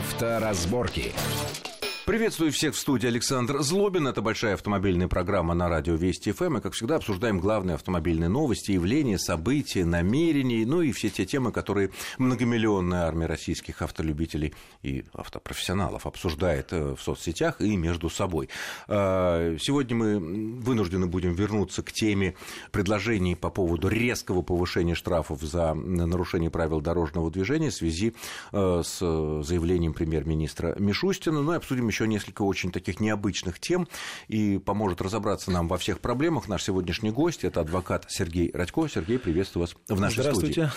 Авторазборки. Приветствую всех в студии Александр Злобин. Это большая автомобильная программа на радио Вести ФМ. И, как всегда, обсуждаем главные автомобильные новости, явления, события, намерения, ну и все те темы, которые многомиллионная армия российских автолюбителей и автопрофессионалов обсуждает э, в соцсетях и между собой. А, сегодня мы вынуждены будем вернуться к теме предложений по поводу резкого повышения штрафов за нарушение правил дорожного движения в связи э, с заявлением премьер-министра Мишустина. Ну и обсудим еще несколько очень таких необычных тем и поможет разобраться нам во всех проблемах. Наш сегодняшний гость – это адвокат Сергей Радько. Сергей, приветствую вас в нашей Здравствуйте. студии.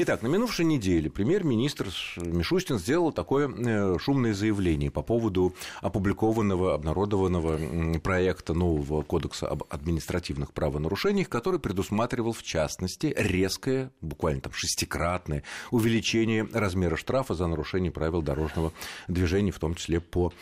Итак, на минувшей неделе премьер-министр Мишустин сделал такое э, шумное заявление по поводу опубликованного, обнародованного проекта нового кодекса об административных правонарушениях, который предусматривал, в частности, резкое, буквально там шестикратное увеличение размера штрафа за нарушение правил дорожного движения, в том числе по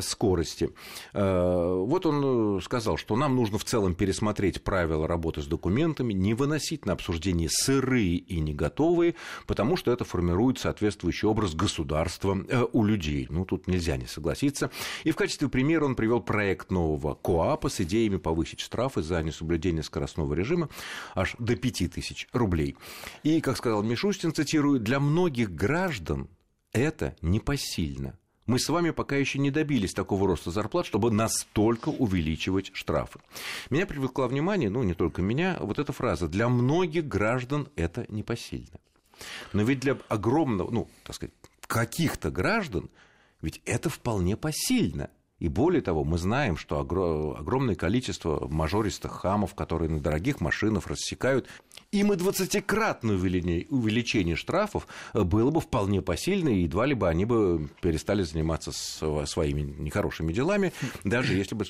скорости. Э, вот он э, сказал, что нам нужно в целом пересмотреть правила работы с документами, не выносить на обсуждение сырые и не готовые, потому что это формирует соответствующий образ государства у людей. Ну, тут нельзя не согласиться. И в качестве примера он привел проект нового КОАПа с идеями повысить штрафы за несоблюдение скоростного режима аж до 5000 рублей. И, как сказал Мишустин, цитирую, «для многих граждан это непосильно мы с вами пока еще не добились такого роста зарплат, чтобы настолько увеличивать штрафы. Меня привлекла внимание, ну, не только меня, вот эта фраза «для многих граждан это непосильно». Но ведь для огромного, ну, так сказать, каких-то граждан, ведь это вполне посильно – и более того, мы знаем, что огромное количество мажористых хамов, которые на дорогих машинах рассекают, им и двадцатикратное увеличение штрафов было бы вполне посильно, и едва ли бы они бы перестали заниматься своими нехорошими делами, даже если бы...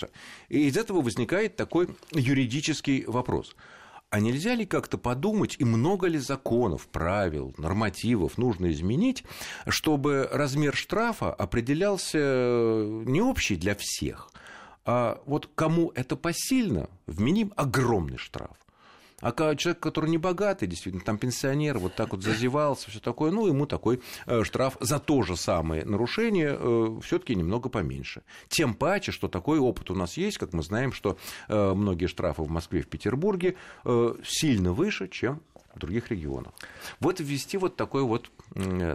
И из этого возникает такой юридический вопрос – а нельзя ли как-то подумать, и много ли законов, правил, нормативов нужно изменить, чтобы размер штрафа определялся не общий для всех, а вот кому это посильно, вменим огромный штраф. А человек, который не богатый, действительно, там пенсионер, вот так вот зазевался, все такое, ну, ему такой э, штраф за то же самое нарушение э, все-таки немного поменьше. Тем паче, что такой опыт у нас есть, как мы знаем, что э, многие штрафы в Москве, в Петербурге сильно выше, чем в других регионах. Вот ввести вот такой вот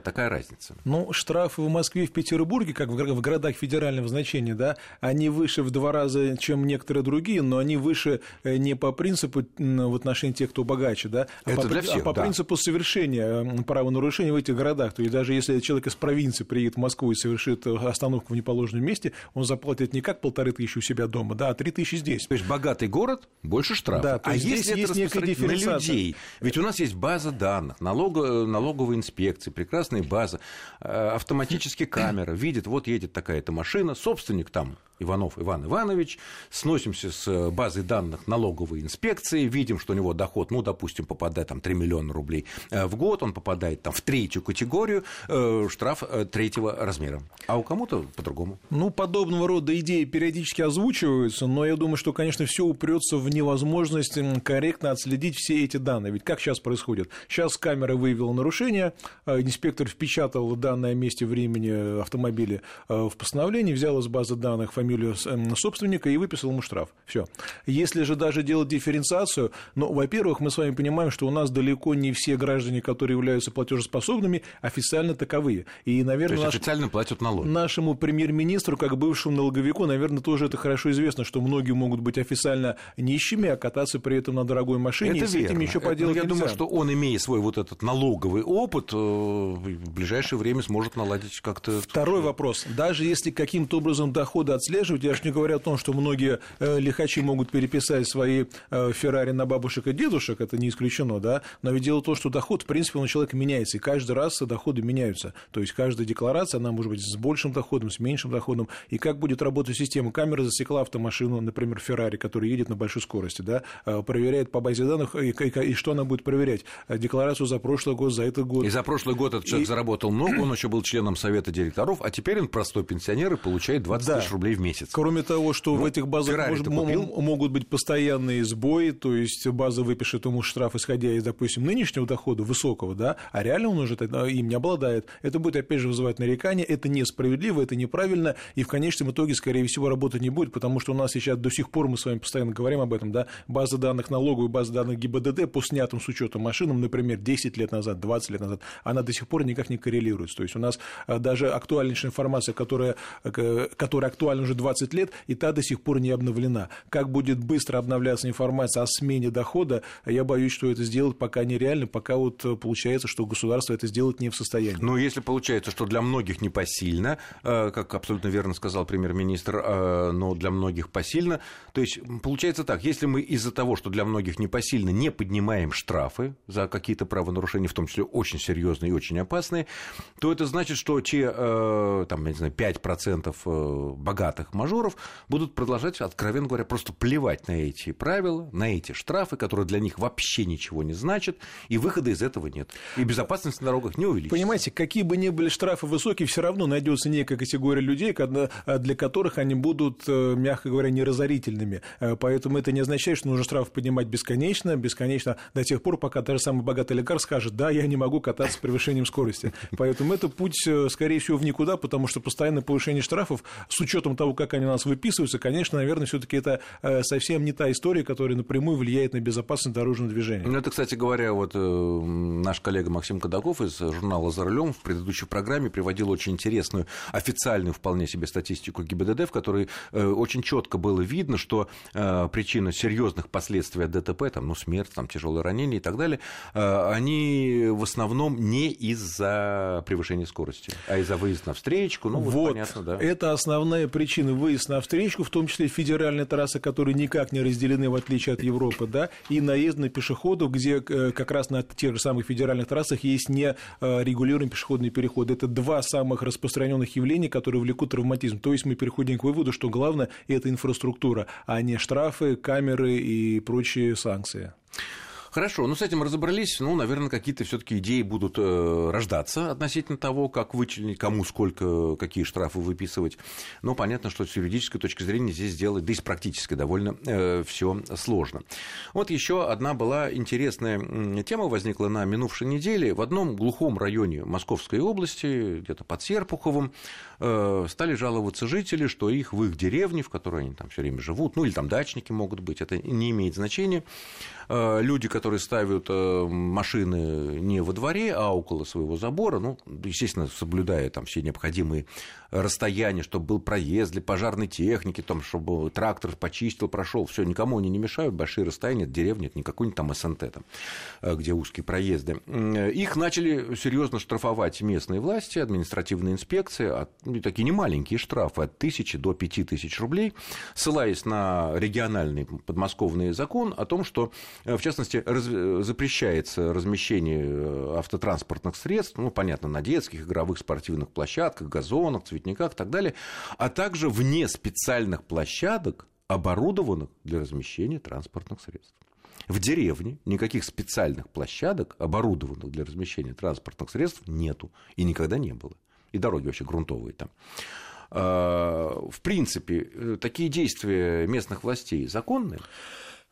такая разница. Ну, штрафы в Москве и в Петербурге, как в городах федерального значения, да, они выше в два раза, чем некоторые другие, но они выше э, не по принципу в отношении тех, кто богаче, да, а Это по, для всех, а по да. принципу совершения правонарушения в этих городах. То есть даже если человек из провинции приедет в Москву и совершит э, остановку в неположенном месте, он заплатит не как полторы тысячи у себя дома, да, а три тысячи здесь. То есть богатый город больше штрафов. Да, а если есть некая на людей, ведь у нас есть база данных, налога, налоговая инспекция, прекрасная база, э, автоматически камера, видит, вот едет такая-то машина, собственник там Иванов Иван Иванович, сносимся с э, базой данных налоговой инспекции, видим, что у него доход, ну, допустим, попадает там 3 миллиона рублей э, в год, он попадает там в третью категорию, э, штраф третьего размера. А у кому-то по-другому. Ну, подобного рода идеи периодически озвучиваются, но я думаю, что, конечно, все упрется в невозможность корректно отследить все эти данные. Ведь как сейчас происходит? Сейчас камера выявила нарушение, инспектор впечатал данное месте времени автомобиля в постановление, взял из базы данных фамилию фамилию эм, собственника и выписал ему штраф. Все. Если же даже делать дифференциацию, ну, во-первых, мы с вами понимаем, что у нас далеко не все граждане, которые являются платежеспособными, официально таковые. И, наверное, То есть наш... официально платят налоги. Нашему премьер-министру, как бывшему налоговику, наверное, тоже это хорошо известно, что многие могут быть официально нищими, а кататься при этом на дорогой машине. Это и с верно. этим еще поделать Я нельзя. думаю, что он, имея свой вот этот налоговый опыт, э, в ближайшее время сможет наладить как-то... Второй вопрос. Даже если каким-то образом доходы отслеживать, я же не говорю о том, что многие э, лихачи могут переписать свои э, Феррари на бабушек и дедушек, это не исключено, да, но ведь дело в том, что доход, в принципе, у человека меняется, и каждый раз доходы меняются, то есть каждая декларация, она может быть с большим доходом, с меньшим доходом, и как будет работать система, камера засекла автомашину, например, Феррари, который едет на большой скорости, да, э, проверяет по базе данных, и, и, и что она будет проверять? Декларацию за прошлый год, за этот год. И за прошлый год этот человек и... заработал много, он еще был членом совета директоров, а теперь он простой пенсионер и получает 20 да. тысяч рублей в месяц месяц. Кроме того, что ну, в этих базах может, могут быть постоянные сбои, то есть база выпишет ему штраф, исходя из, допустим, нынешнего дохода высокого, да, а реально он уже им не обладает. Это будет, опять же, вызывать нарекания, это несправедливо, это неправильно, и в конечном итоге, скорее всего, работать не будет, потому что у нас сейчас до сих пор, мы с вами постоянно говорим об этом, да, база данных налоговой, база данных ГИБДД по снятым с учетом машинам, например, 10 лет назад, 20 лет назад, она до сих пор никак не коррелируется. То есть у нас а, даже актуальнейшая информация, которая, э, которая актуальна уже 20 лет, и та до сих пор не обновлена. Как будет быстро обновляться информация о смене дохода, я боюсь, что это сделать пока нереально, пока вот э, получается, что государство это сделать не в состоянии. Но если получается, что для многих непосильно, э, как абсолютно верно сказал премьер-министр, но для многих посильно, то есть получается так, если мы из-за того, что для многих непосильно, не поднимаем штрафы за какие-то правонарушения, в том числе очень серьезные и очень опасные, то это значит, что те, э, там, я не знаю, 5% э, богатых мажоров будут продолжать, откровенно говоря, просто плевать на эти правила, на эти штрафы, которые для них вообще ничего не значат, и выхода из этого нет. И безопасность на дорогах не увеличится. Понимаете, какие бы ни были штрафы высокие, все равно найдется некая категория людей, для которых они будут, э, мягко говоря, неразорительными. Поэтому это не означает, что нужно штраф поднимать бесконечно, бесконечно до тех пор, пока даже самый богатый лекарь скажет, да, я не могу кататься с превышением скорости. Поэтому это путь, э, скорее всего, в никуда, потому что постоянное повышение штрафов, с учетом того, как они у нас выписываются, конечно, наверное, все-таки это э, совсем не та история, которая напрямую влияет на безопасность дорожного движения. Ну, это, кстати говоря, вот э, наш коллега Максим Кадаков из журнала «За рулем» в предыдущей программе приводил очень интересную, официальную вполне себе статистику ГИБДД, в которой очень четко было видно, что причина серьезных последствий от ДТП, там, ну, смерть, там, тяжелое ранение и так далее, они в основном не из-за превышения скорости, а из-за выезда на встречку. Ну, вот, вот понятно, да. Это основная причина выезда на встречку, в том числе федеральные трассы, которые никак не разделены, в отличие от Европы, да, и наезд на пешеходов, где э, как раз на тех же самых федеральных трассах есть не э, регулируемый пешеходный переход. Это два самых распространенных явления, которые влекут травматизм. То есть мы переходим к выводу, что главное – это инфраструктура, а не штрафы, камеры и прочие санкции. Хорошо, ну с этим разобрались. Ну, наверное, какие-то все-таки идеи будут э, рождаться относительно того, как вычленить, кому сколько, какие штрафы выписывать. Но понятно, что с юридической точки зрения здесь сделать, да и с практической довольно э, все сложно. Вот еще одна была интересная тема возникла на минувшей неделе. В одном глухом районе Московской области, где-то под Серпуховым, э, стали жаловаться жители, что их в их деревне, в которой они там все время живут, ну или там дачники могут быть, это не имеет значения, Э, люди, которые ставят э, машины не во дворе, а около своего забора, ну, естественно, соблюдая там все необходимые расстояния, чтобы был проезд для пожарной техники, там, чтобы трактор почистил, прошел, все, никому они не мешают, большие расстояния, это деревня, это не какой-нибудь там СНТ, там, э, где узкие проезды. Их начали серьезно штрафовать местные власти, административные инспекции, ну, такие немаленькие штрафы, от тысячи до пяти тысяч рублей, ссылаясь на региональный подмосковный закон о том, что Э, в частности, раз... Э, запрещается размещение э, автотранспортных средств, ну, понятно, на детских, игровых, спортивных площадках, газонах, цветниках и так далее, а также вне специальных площадок, оборудованных для размещения транспортных средств. В деревне никаких специальных площадок, оборудованных для размещения транспортных средств, нету и никогда не было. И дороги вообще грунтовые там. А, в принципе, такие действия местных властей законны?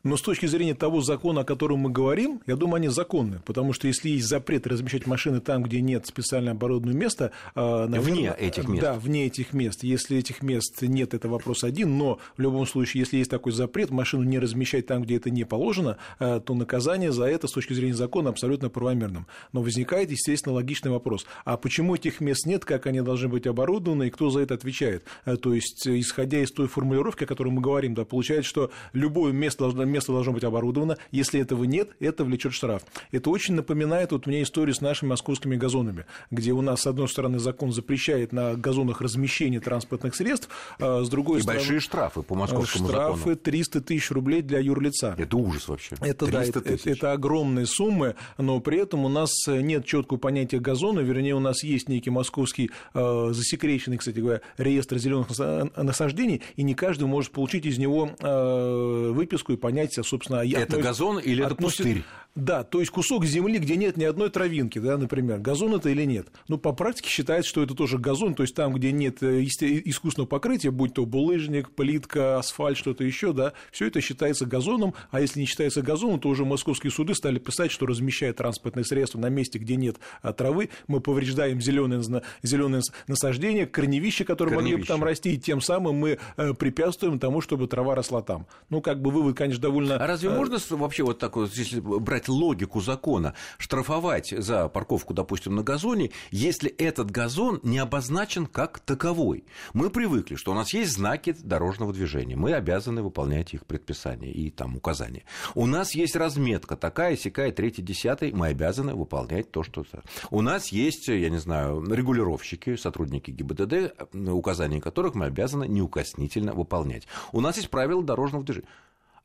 Но с точки зрения того закона, о котором мы говорим, я думаю, они законны. Потому что если есть запрет размещать машины там, где нет специально оборудованного места... А, наверное, вне этих мест. Да, вне этих мест. Если этих мест нет, это вопрос один. Но в любом случае, если есть такой запрет, машину не размещать там, где это не положено, а, то наказание за это с точки зрения закона абсолютно правомерным. Но возникает, естественно, логичный вопрос. А почему этих мест нет, как они должны быть оборудованы, и кто за это отвечает? А, то есть, исходя из той формулировки, о которой мы говорим, да, получается, что любое место должно место должно быть оборудовано. Если этого нет, это влечет штраф. Это очень напоминает вот мне историю с нашими московскими газонами, где у нас, с одной стороны, закон запрещает на газонах размещение транспортных средств, а с другой И стороны... большие штрафы по московскому штрафы закону. Штрафы 300 тысяч рублей для юрлица. Это ужас вообще. Это, да, это, это огромные суммы, но при этом у нас нет четкого понятия газона, вернее, у нас есть некий московский э, засекреченный, кстати говоря, реестр зеленых насаждений, и не каждый может получить из него э, выписку и понять понять, собственно... Это относит, газон или это пустырь? Да, то есть кусок земли, где нет ни одной травинки, да, например, газон это или нет. Ну, по практике считается, что это тоже газон, то есть там, где нет э, искусственного покрытия, будь то булыжник, плитка, асфальт, что-то еще, да, все это считается газоном, а если не считается газоном, то уже московские суды стали писать, что размещая транспортные средства на месте, где нет а, травы, мы повреждаем зеленые, зеленые насаждения, корневища, которые корневища. могли бы там расти, и тем самым мы э, препятствуем тому, чтобы трава росла там. Ну, как бы вывод, конечно, довольно... А разве э, можно вообще вот такой, если брать логику закона, штрафовать за парковку, допустим, на газоне, если этот газон не обозначен как таковой? Мы привыкли, что у нас есть знаки дорожного движения, мы обязаны выполнять их предписания и там указания. У нас есть разметка такая, сякая, третий, десятый, мы обязаны выполнять то, что... У нас есть, я не знаю, регулировщики, сотрудники ГИБДД, указания которых мы обязаны неукоснительно выполнять. У нас есть правила дорожного движения.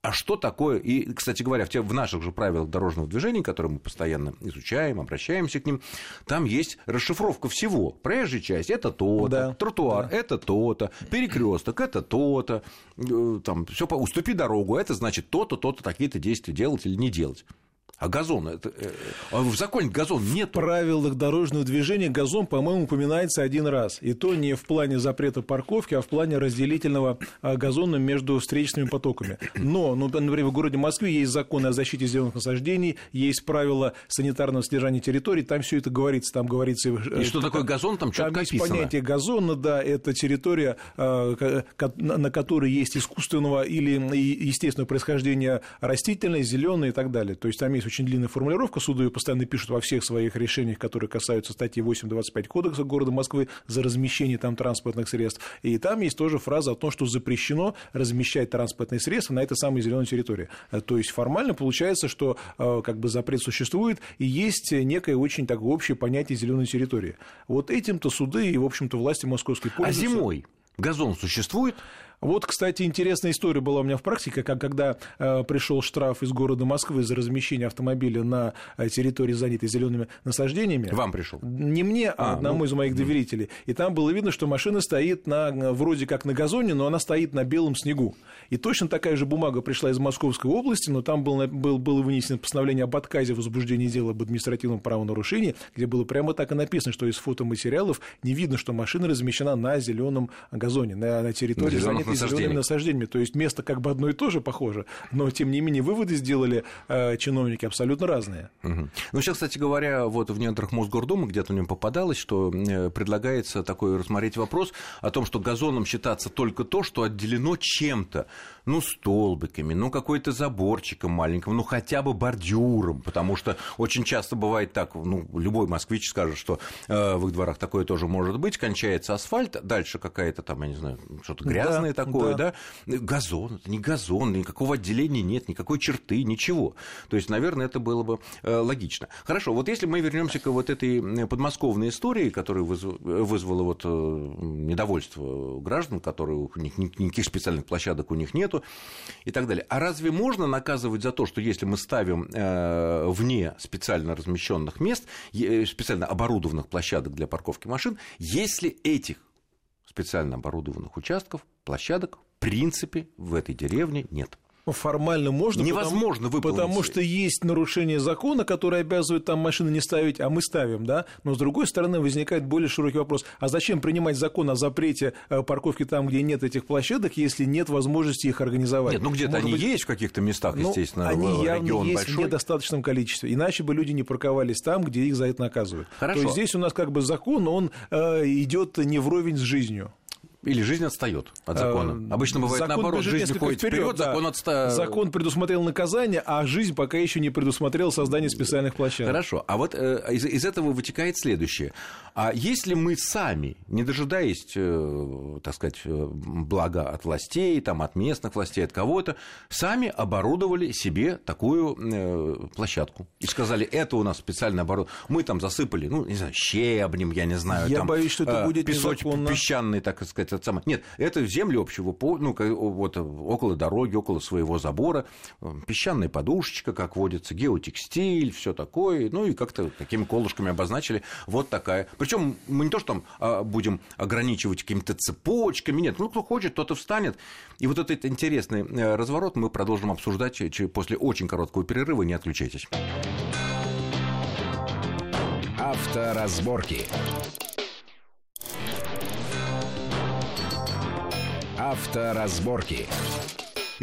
А что такое? И, кстати говоря, в, те, в наших же правилах дорожного движения, которые мы постоянно изучаем, обращаемся к ним, там есть расшифровка всего. Проезжая часть это то-то, да, тротуар да. это то-то, перекресток это то-то, э, там все по уступи дорогу, это значит то-то, то-то, такие-то действия делать или не делать. А газон, это, э, а в законе газон нет. В правилах дорожного движения газон, по-моему, упоминается один раз. И то не в плане запрета парковки, а в плане разделительного а, газона между встречными потоками. Но, ну, например, в городе Москве есть законы о защите зеленых насаждений, есть правила санитарного содержания территории, там все это говорится, там говорится... И э, что такое газон, там четко там есть понятие газона, да, это территория, а, на которой есть искусственного или естественного происхождения растительное, зеленое и так далее. То есть там есть очень длинная формулировка, суды ее постоянно пишут во всех своих решениях, которые касаются статьи 8.25 Кодекса города Москвы за размещение там транспортных средств. И там есть тоже фраза о том, что запрещено размещать транспортные средства на этой самой зеленой территории. Э, то есть формально получается, что э, как бы запрет существует, и есть некое очень такое общее понятие зеленой территории. Вот этим-то суды и, в общем-то, власти московской а пользуются. А зимой газон существует? Вот, кстати, интересная история была у меня в практике, как когда э, пришел штраф из города Москвы за размещение автомобиля на э, территории, занятой зелеными насаждениями. Вам пришел? Не мне, а, а одному ну, из моих доверителей. И там было видно, что машина стоит на, вроде как на газоне, но она стоит на белом снегу. И точно такая же бумага пришла из Московской области, но там был, был, было вынесено постановление об отказе в возбуждении дела об административном правонарушении, где было прямо так и написано, что из фотоматериалов не видно, что машина размещена на зеленом газоне, на, на территории, занятой насаждениями. насаждениями. То есть место как бы одно и то же похоже, но тем не менее выводы сделали э, чиновники абсолютно разные. Угу. Ну, сейчас, кстати говоря, вот в недрах Мосгордумы где-то него попадалось, что э, предлагается такой рассмотреть вопрос о том, что газоном считаться только то, что отделено чем-то, ну, столбиками, ну, какой-то заборчиком маленьким, ну, хотя бы бордюром, потому что очень часто бывает так, ну, любой москвич скажет, что э, в их дворах такое тоже может быть, кончается асфальт, дальше какая-то там, я не знаю, что-то грязное да, такое, да. да, газон, это не газон, никакого отделения нет, никакой черты, ничего. То есть, наверное, это было бы э, логично. Хорошо, вот если мы вернемся к вот этой подмосковной истории, которая вызвала вот э, недовольство граждан, которые у них никаких специальных площадок у них нету и так далее. А разве можно наказывать за то, что если мы ставим э, вне специально размещенных мест, специально оборудованных площадок для парковки машин, если этих специально оборудованных участков, площадок, в принципе, в этой деревне нет. Ну, формально можно. Невозможно потому, выполнить. Потому что есть нарушение закона, которое обязывает там машины не ставить, а мы ставим, да. Но с другой стороны возникает более широкий вопрос: а зачем принимать закон о запрете э, парковки там, где нет этих площадок, если нет возможности их организовать? Нет, ну где-то они быть... есть в каких-то местах, ну, естественно. Они явно есть большой. в недостаточном количестве. Иначе бы люди не парковались там, где их за это наказывают. Хорошо. То есть здесь у нас как бы закон, он э, идет не вровень с жизнью. Или жизнь отстает от закона. Э, Обычно бывает закон наоборот, жизнь уходит вперед, вперед да. закон отстает. Закон предусмотрел наказание, а жизнь пока еще не предусмотрела создание специальных площадок. Хорошо. А вот э, из, из этого вытекает следующее. А если мы сами, не дожидаясь, э, так сказать, э, блага от властей, там, от местных властей, от кого-то, сами оборудовали себе такую э, площадку и сказали, это у нас специально оборудовано. Мы там засыпали, ну, не знаю, щебнем, я не знаю, я там, боюсь, что это будет песочек песчаный, так сказать, это самое. Нет, это земли общего, ну, вот около дороги, около своего забора, песчаная подушечка, как водится, геотекстиль, все такое, ну и как-то такими колышками обозначили вот такая. Причем мы не то, что там а, будем ограничивать какими-то цепочками, нет, ну кто хочет, тот и встанет. И вот этот интересный э, разворот мы продолжим обсуждать после очень короткого перерыва, не отключайтесь. Авторазборки. Авторазборки.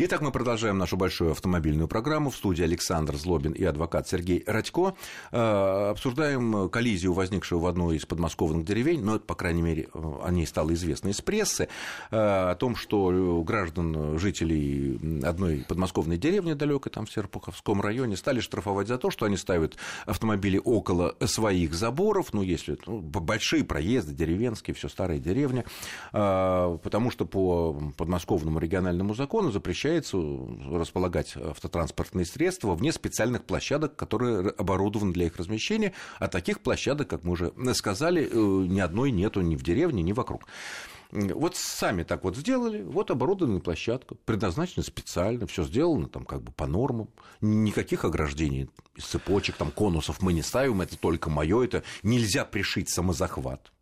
Итак, мы продолжаем нашу большую автомобильную программу. В студии Александр Злобин и адвокат Сергей Радько. Э, обсуждаем коллизию, возникшую в одной из подмосковных деревень, но, по крайней мере, о ней стало известно из прессы, э, о том, что граждан, жителей одной подмосковной деревни далекой, там в Серпуховском районе, стали штрафовать за то, что они ставят автомобили около своих заборов, ну, если ну, большие проезды, деревенские, все старые деревни, э, потому что по подмосковному региональному закону запрещается запрещается располагать автотранспортные средства вне специальных площадок, которые оборудованы для их размещения, а таких площадок, как мы уже сказали, э, ни одной нету ни в деревне, ни вокруг. Вот сами так вот сделали, вот оборудованная площадка, предназначена специально, все сделано там как бы по нормам, никаких ограждений цепочек, там конусов мы не ставим, это только мое, это нельзя пришить самозахват.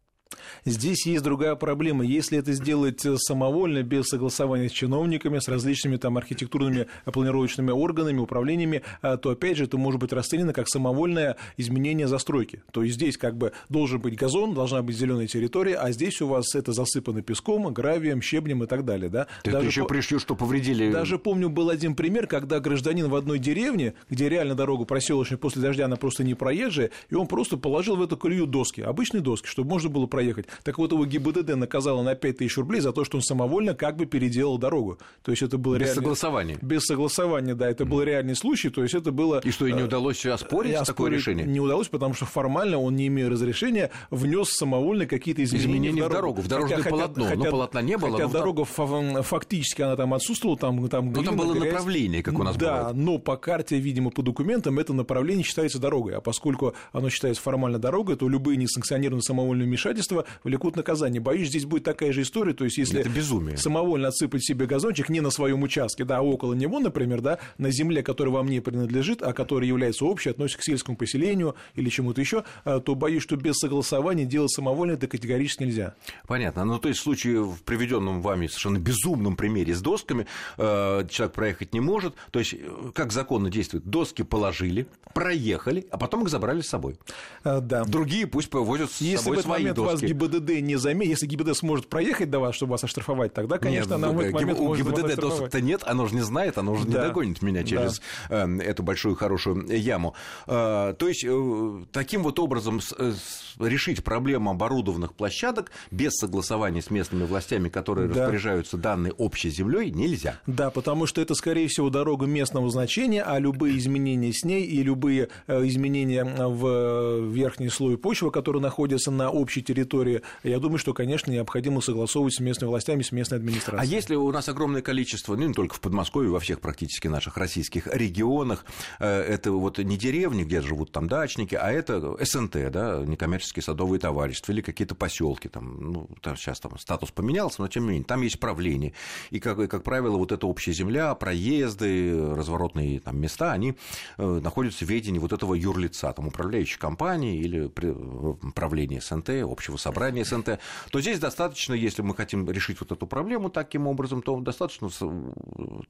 Здесь есть другая проблема. Если это сделать э, самовольно, без согласования с чиновниками, с различными там архитектурными э, планировочными органами, управлениями, э, то опять же это может быть расценено как самовольное изменение застройки. То есть здесь как бы должен быть газон, должна быть зеленая территория, а здесь у вас это засыпано песком, гравием, щебнем и так далее. Да? Ты даже еще по... пришью, что повредили. Даже помню, был один пример, когда гражданин в одной деревне, где реально дорогу проселочная после дождя, она просто не проезжая, и он просто положил в эту колею доски, обычные доски, чтобы можно было проехать. Так вот, его ГИБДД наказало на 5 тысяч рублей за то, что он самовольно как бы переделал дорогу. То есть это было Без реальный... согласования. Без согласования, да. Это был реальный случай, то есть это было... И что, и не э, удалось оспорить оспорить такое решение? Не удалось, потому что формально он, не имея разрешения, внес самовольно какие-то изменения, изменения в дорогу. В дорогу, в дорожное хотя, полотно, хотя, но полотна не было. Хотя но дорога фактически она там отсутствовала, там, там Но там было грязь. направление, как у нас Да, бывает. но по карте, видимо, по документам это направление считается дорогой. А поскольку оно считается формально дорогой, то любые несанкционированные самовольные вмешательства влекут наказание боюсь, здесь будет такая же история. То есть, если это безумие. самовольно отсыпать себе газончик не на своем участке, да, а около него, например, да, на земле, которая вам не принадлежит, а которая является общей, относится к сельскому поселению или чему-то еще, а, то боюсь, что без согласования делать самовольно это категорически нельзя. Понятно. Ну, то есть, в случае в приведенном вами совершенно безумном примере с досками, э, человек проехать не может. То есть, э, как законно действует? Доски положили, проехали, а потом их забрали с собой. А, да. Другие пусть повозят с Если собой свои доски. Если в этот момент вас ГИБДД не заметит, если ГИБДД сможет проехать до вас, чтобы вас оштрафовать, тогда, конечно, нет, на этот момент У ГИБДД досок-то нет, оно же не знает, оно же да. не догонит меня через да. Эм, эту большую хорошую яму. Э, то есть, э, таким вот образом э, решить проблему оборудованных площадок без согласования с местными властями, которые да. распоряжаются данной общей землей, нельзя. Да, потому что это, скорее всего, дорога местного значения, а любые изменения с ней и любые изменения в верхний слой почвы, которые находятся на общей территории, я думаю, что, конечно, необходимо согласовывать с местными властями, с местной администрацией. А если у нас огромное количество, ну, не только в Подмосковье, во всех практически наших российских регионах, э, это вот не деревни, где живут там дачники, а это СНТ, да, некоммерческие садовые товарищества или какие-то поселки, там, ну, там сейчас там статус поменялся, но тем не менее, там есть правление. И, как, как правило, вот эта общая земля, проезды, разворотные там, места, они э, находятся в ведении вот этого юрлица, там, управляющей компании или э, правления СНТ, общего собрания СНТ, то здесь достаточно, если мы хотим решить вот эту проблему таким образом, то достаточно,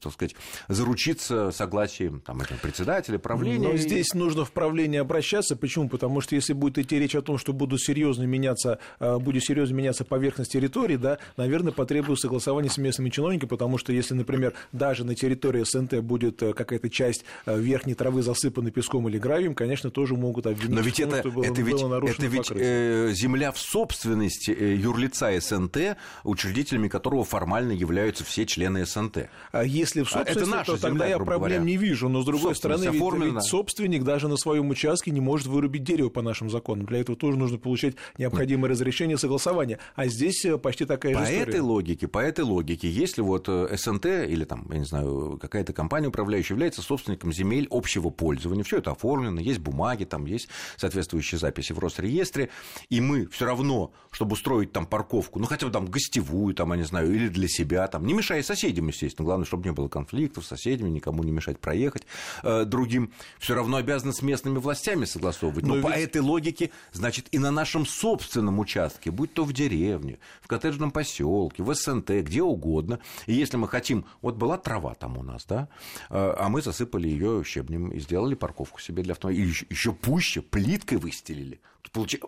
так сказать, заручиться согласием там, этого председателя, правления. Но здесь нужно в правление обращаться. Почему? Потому что если будет идти речь о том, что будут серьезно меняться, а, будет серьезно меняться поверхность территории, да, наверное, потребуется согласование с местными чиновниками, потому что если, например, даже на территории СНТ будет э, какая-то часть э, верхней травы засыпана песком или гравием, конечно, тоже могут обвинить Но ведь в том, это, что было, это ведь, было это ведь э, земля в собственности э, юрлица СНТ, учредителями которого формально являются все члены СНТ. А если в собственности, это наша то земля, тогда я проблем говоря. не вижу. Но, с другой стороны, ведь, ведь собственник даже на своем участке не может вырубить дерево по нашим законам. Для этого тоже нужно получать необходимое разрешение и согласование. А здесь э, почти такая по же история. этой логике, по этой логике, если вот э, СНТ или там, я не знаю, какая-то компания управляющая является собственником земель общего пользования, все это оформлено, есть бумаги, там есть соответствующие записи в Росреестре, и мы все равно, чтобы устроить там парковку, ну хотя бы там гостевую, там, я не знаю, или для себя, там, не мешая соседям, естественно, главное, чтобы не было конфликтов с соседями, никому не мешать проехать э, другим, все равно обязаны с местными властями согласовывать. Но, Но по этой логике, значит, и на нашем собственном участке, будь то в деревне, в коттеджном поселке, в СНТ, где угодно, и если мы хотим, вот была трава там у нас, да, э, а мы засыпали ее щебнем и сделали парковку себе для автомобиля, и еще пуще плиткой выстелили.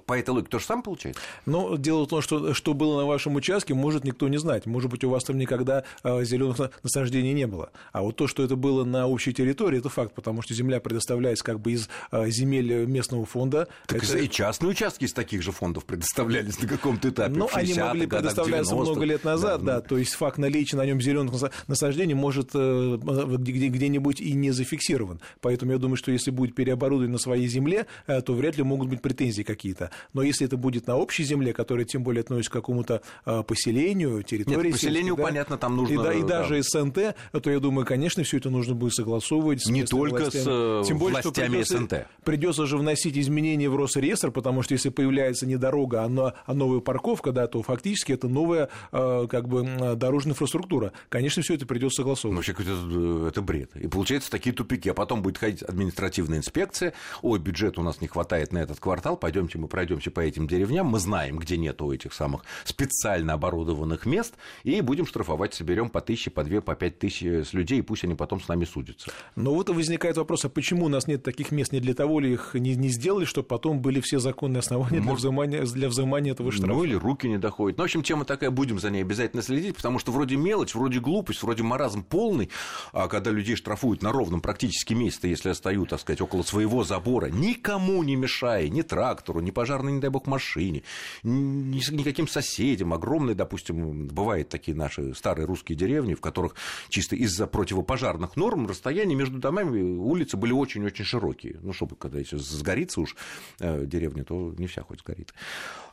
По этой логике то же самое получается? Но дело в том, что что было на вашем участке, может никто не знать. Может быть, у вас там никогда э, зеленых насаждений не было. А вот то, что это было на общей территории, это факт, потому что земля предоставляется как бы из э, земель местного фонда. Так это... и частные участки из таких же фондов предоставлялись на каком-то этапе. Ну, они могли предоставляться много лет назад, да, да. То есть факт наличия на нем зеленых насаждений может э, где-нибудь и не зафиксирован. Поэтому я думаю, что если будет переоборудование на своей земле, то вряд ли могут быть претензии какие-то. Но если это будет на общей земле, которая тем более относится к какому-то а, поселению, территории... Нет, поселению, да, понятно, там нужно... И, да, и даже да. СНТ, то я думаю, конечно, все это нужно будет согласовывать с Не только властями. с тем более, властями придется, СНТ. Придется же вносить изменения в Росреестр, потому что если появляется не дорога, а, а новая парковка, да, то фактически это новая а, как бы дорожная инфраструктура. Конечно, все это придется согласовывать. Вообще, это, это бред. И получается такие тупики. А потом будет ходить административная инспекция. Ой, бюджет у нас не хватает на этот квартал, пойдемте мы пройдемся по этим деревням, мы знаем, где нету этих самых специально оборудованных мест, и будем штрафовать, соберем по тысяче, по две, по пять тысяч с людей, и пусть они потом с нами судятся. Но вот и возникает вопрос, а почему у нас нет таких мест? Не для того ли их не, не сделали, чтобы потом были все законные основания для, взимания, для взимания этого штрафа? Ну, или руки не доходят. Ну, в общем, тема такая, будем за ней обязательно следить, потому что вроде мелочь, вроде глупость, вроде маразм полный, а когда людей штрафуют на ровном практически месте, если остаются, так сказать, около своего забора, никому не мешая, ни трактору, ни пожарной, не дай бог, машине, никаким соседям. Огромные, допустим, бывают такие наши старые русские деревни, в которых чисто из-за противопожарных норм расстояние между домами улицы были очень-очень широкие. Ну, чтобы когда если сгорится уж э, деревня, то не вся хоть сгорит.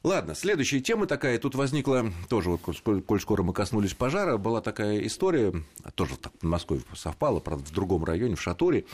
Ладно, следующая тема такая. Тут возникла, тоже, вот, коль, скоро мы коснулись пожара, была такая история, тоже так в Москве совпало, правда, в другом районе, в Шатуре.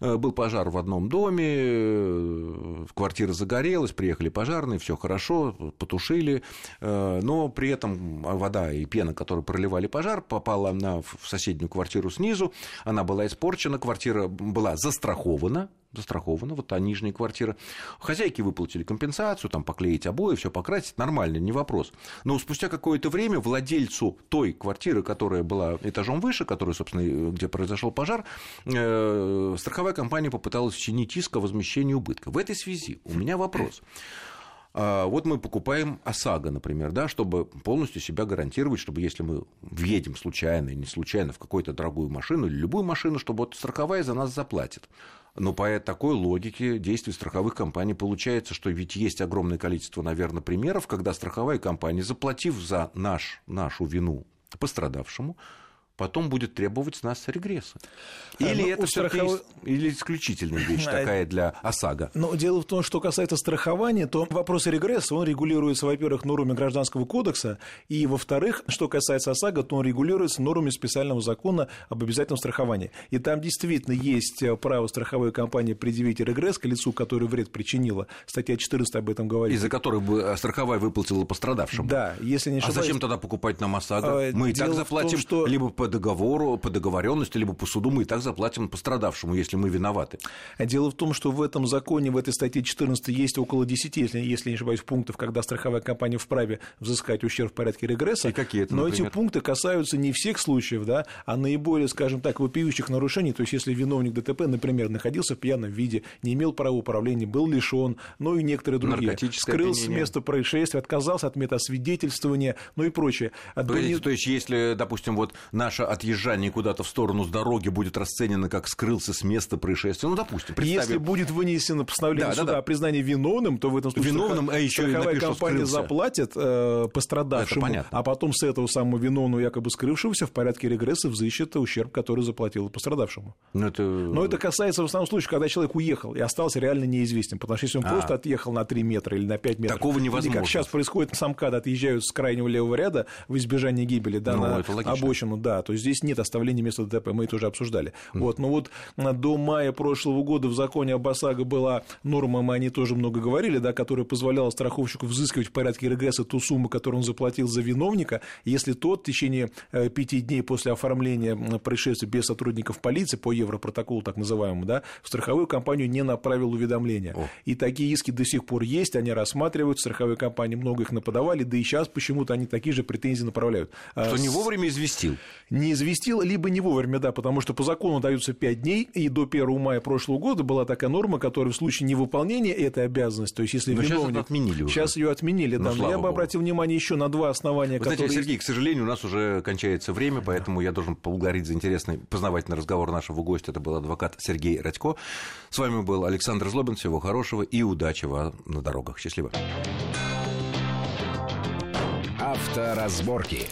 Э, был пожар в одном доме, э, квартира загорелась, приехали пожарные, все хорошо, потушили, э, но при этом вода и пена, которую проливали пожар, попала на, в соседнюю квартиру снизу, она была испорчена, квартира была застрахована, застрахована, вот та нижняя квартира. Хозяйки выплатили компенсацию, там поклеить обои, все покрасить, нормально, не вопрос. Но спустя какое-то время владельцу той квартиры, которая была этажом выше, которая, собственно, где произошел пожар, э, страховая компания попыталась чинить иск о возмещении убытка. В этой связи у меня вопрос. А, вот мы покупаем ОСАГО, например, да, чтобы полностью себя гарантировать, чтобы если мы въедем случайно или не случайно в какую-то дорогую машину или любую машину, чтобы вот страховая за нас заплатит. Но по такой логике действий страховых компаний получается, что ведь есть огромное количество, наверное, примеров, когда страховая компания, заплатив за наш, нашу вину пострадавшему, потом будет требовать с нас регресса. Или ну, это страхов... или исключительная вещь такая для ОСАГО? Но дело в том, что касается страхования, то вопрос регресса, он регулируется, во-первых, нормами Гражданского кодекса, и, во-вторых, что касается ОСАГО, то он регулируется нормами специального закона об обязательном страховании. И там действительно есть право страховой компании предъявить регресс к лицу, который вред причинила. Статья 14 об этом говорит. Из-за которой бы э, страховая выплатила пострадавшему. Да, если не ошибаюсь. А зачем тогда покупать нам ОСАГО? Мы и так заплатим том, что... либо по договору, по договоренности, либо по суду мы и так заплатим пострадавшему, если мы виноваты. Дело в том, что в этом законе, в этой статье 14 есть около 10, если, если не ошибаюсь, пунктов, когда страховая компания вправе взыскать ущерб в порядке регресса. И какие это, Но например? эти пункты касаются не всех случаев, да, а наиболее, скажем так, вопиющих нарушений. То есть, если виновник ДТП, например, находился в пьяном виде, не имел права управления, был лишен, ну и некоторые другие. Скрылся с места происшествия, отказался от метасвидетельствования, ну и прочее. То есть, то есть, если, допустим, вот наш ваше отъезжание куда-то в сторону с дороги будет расценено как скрылся с места происшествия. Ну, допустим, представим. Если будет вынесено постановление да, суда да, да. о признании виновным, то в этом случае виновным, а еще страховая напишу, компания скрылся. заплатит э, пострадавшему, а потом с этого самого виновного якобы скрывшегося в порядке регресса взыщет ущерб, который заплатил пострадавшему. Но это... Но это касается в основном случае, когда человек уехал и остался реально неизвестен, потому что если он а. просто отъехал на 3 метра или на 5 метров, Такого невозможно. или как сейчас происходит, сам КАД отъезжают с крайнего левого ряда в избежание гибели да, ну, на обочину, да, то здесь нет оставления места ДТП, мы это уже обсуждали. Mm. Вот, но вот до мая прошлого года в законе об ОСАГО была норма, мы о ней тоже много говорили, да, которая позволяла страховщику взыскивать в порядке регресса ту сумму, которую он заплатил за виновника, если тот в течение э, пяти дней после оформления происшествия без сотрудников полиции по европротоколу так называемому, да, в страховую компанию не направил уведомления. О. И такие иски до сих пор есть, они рассматривают, страховые компании много их наподавали, да и сейчас почему-то они такие же претензии направляют. Что а, не вовремя известил? Не известил, либо не вовремя, да, потому что по закону даются 5 дней, и до 1 мая прошлого года была такая норма, которая в случае невыполнения этой обязанности, то есть если но виновник... сейчас отменили уже. Сейчас ее отменили, да, ну, но я бы обратил внимание еще на два основания, Вы которые... Знаете, Сергей, к сожалению, у нас уже кончается время, поэтому я должен поблагодарить за интересный познавательный разговор нашего гостя. Это был адвокат Сергей Радько. С вами был Александр Злобин. Всего хорошего и удачи вам на дорогах. Счастливо. Авторазборки.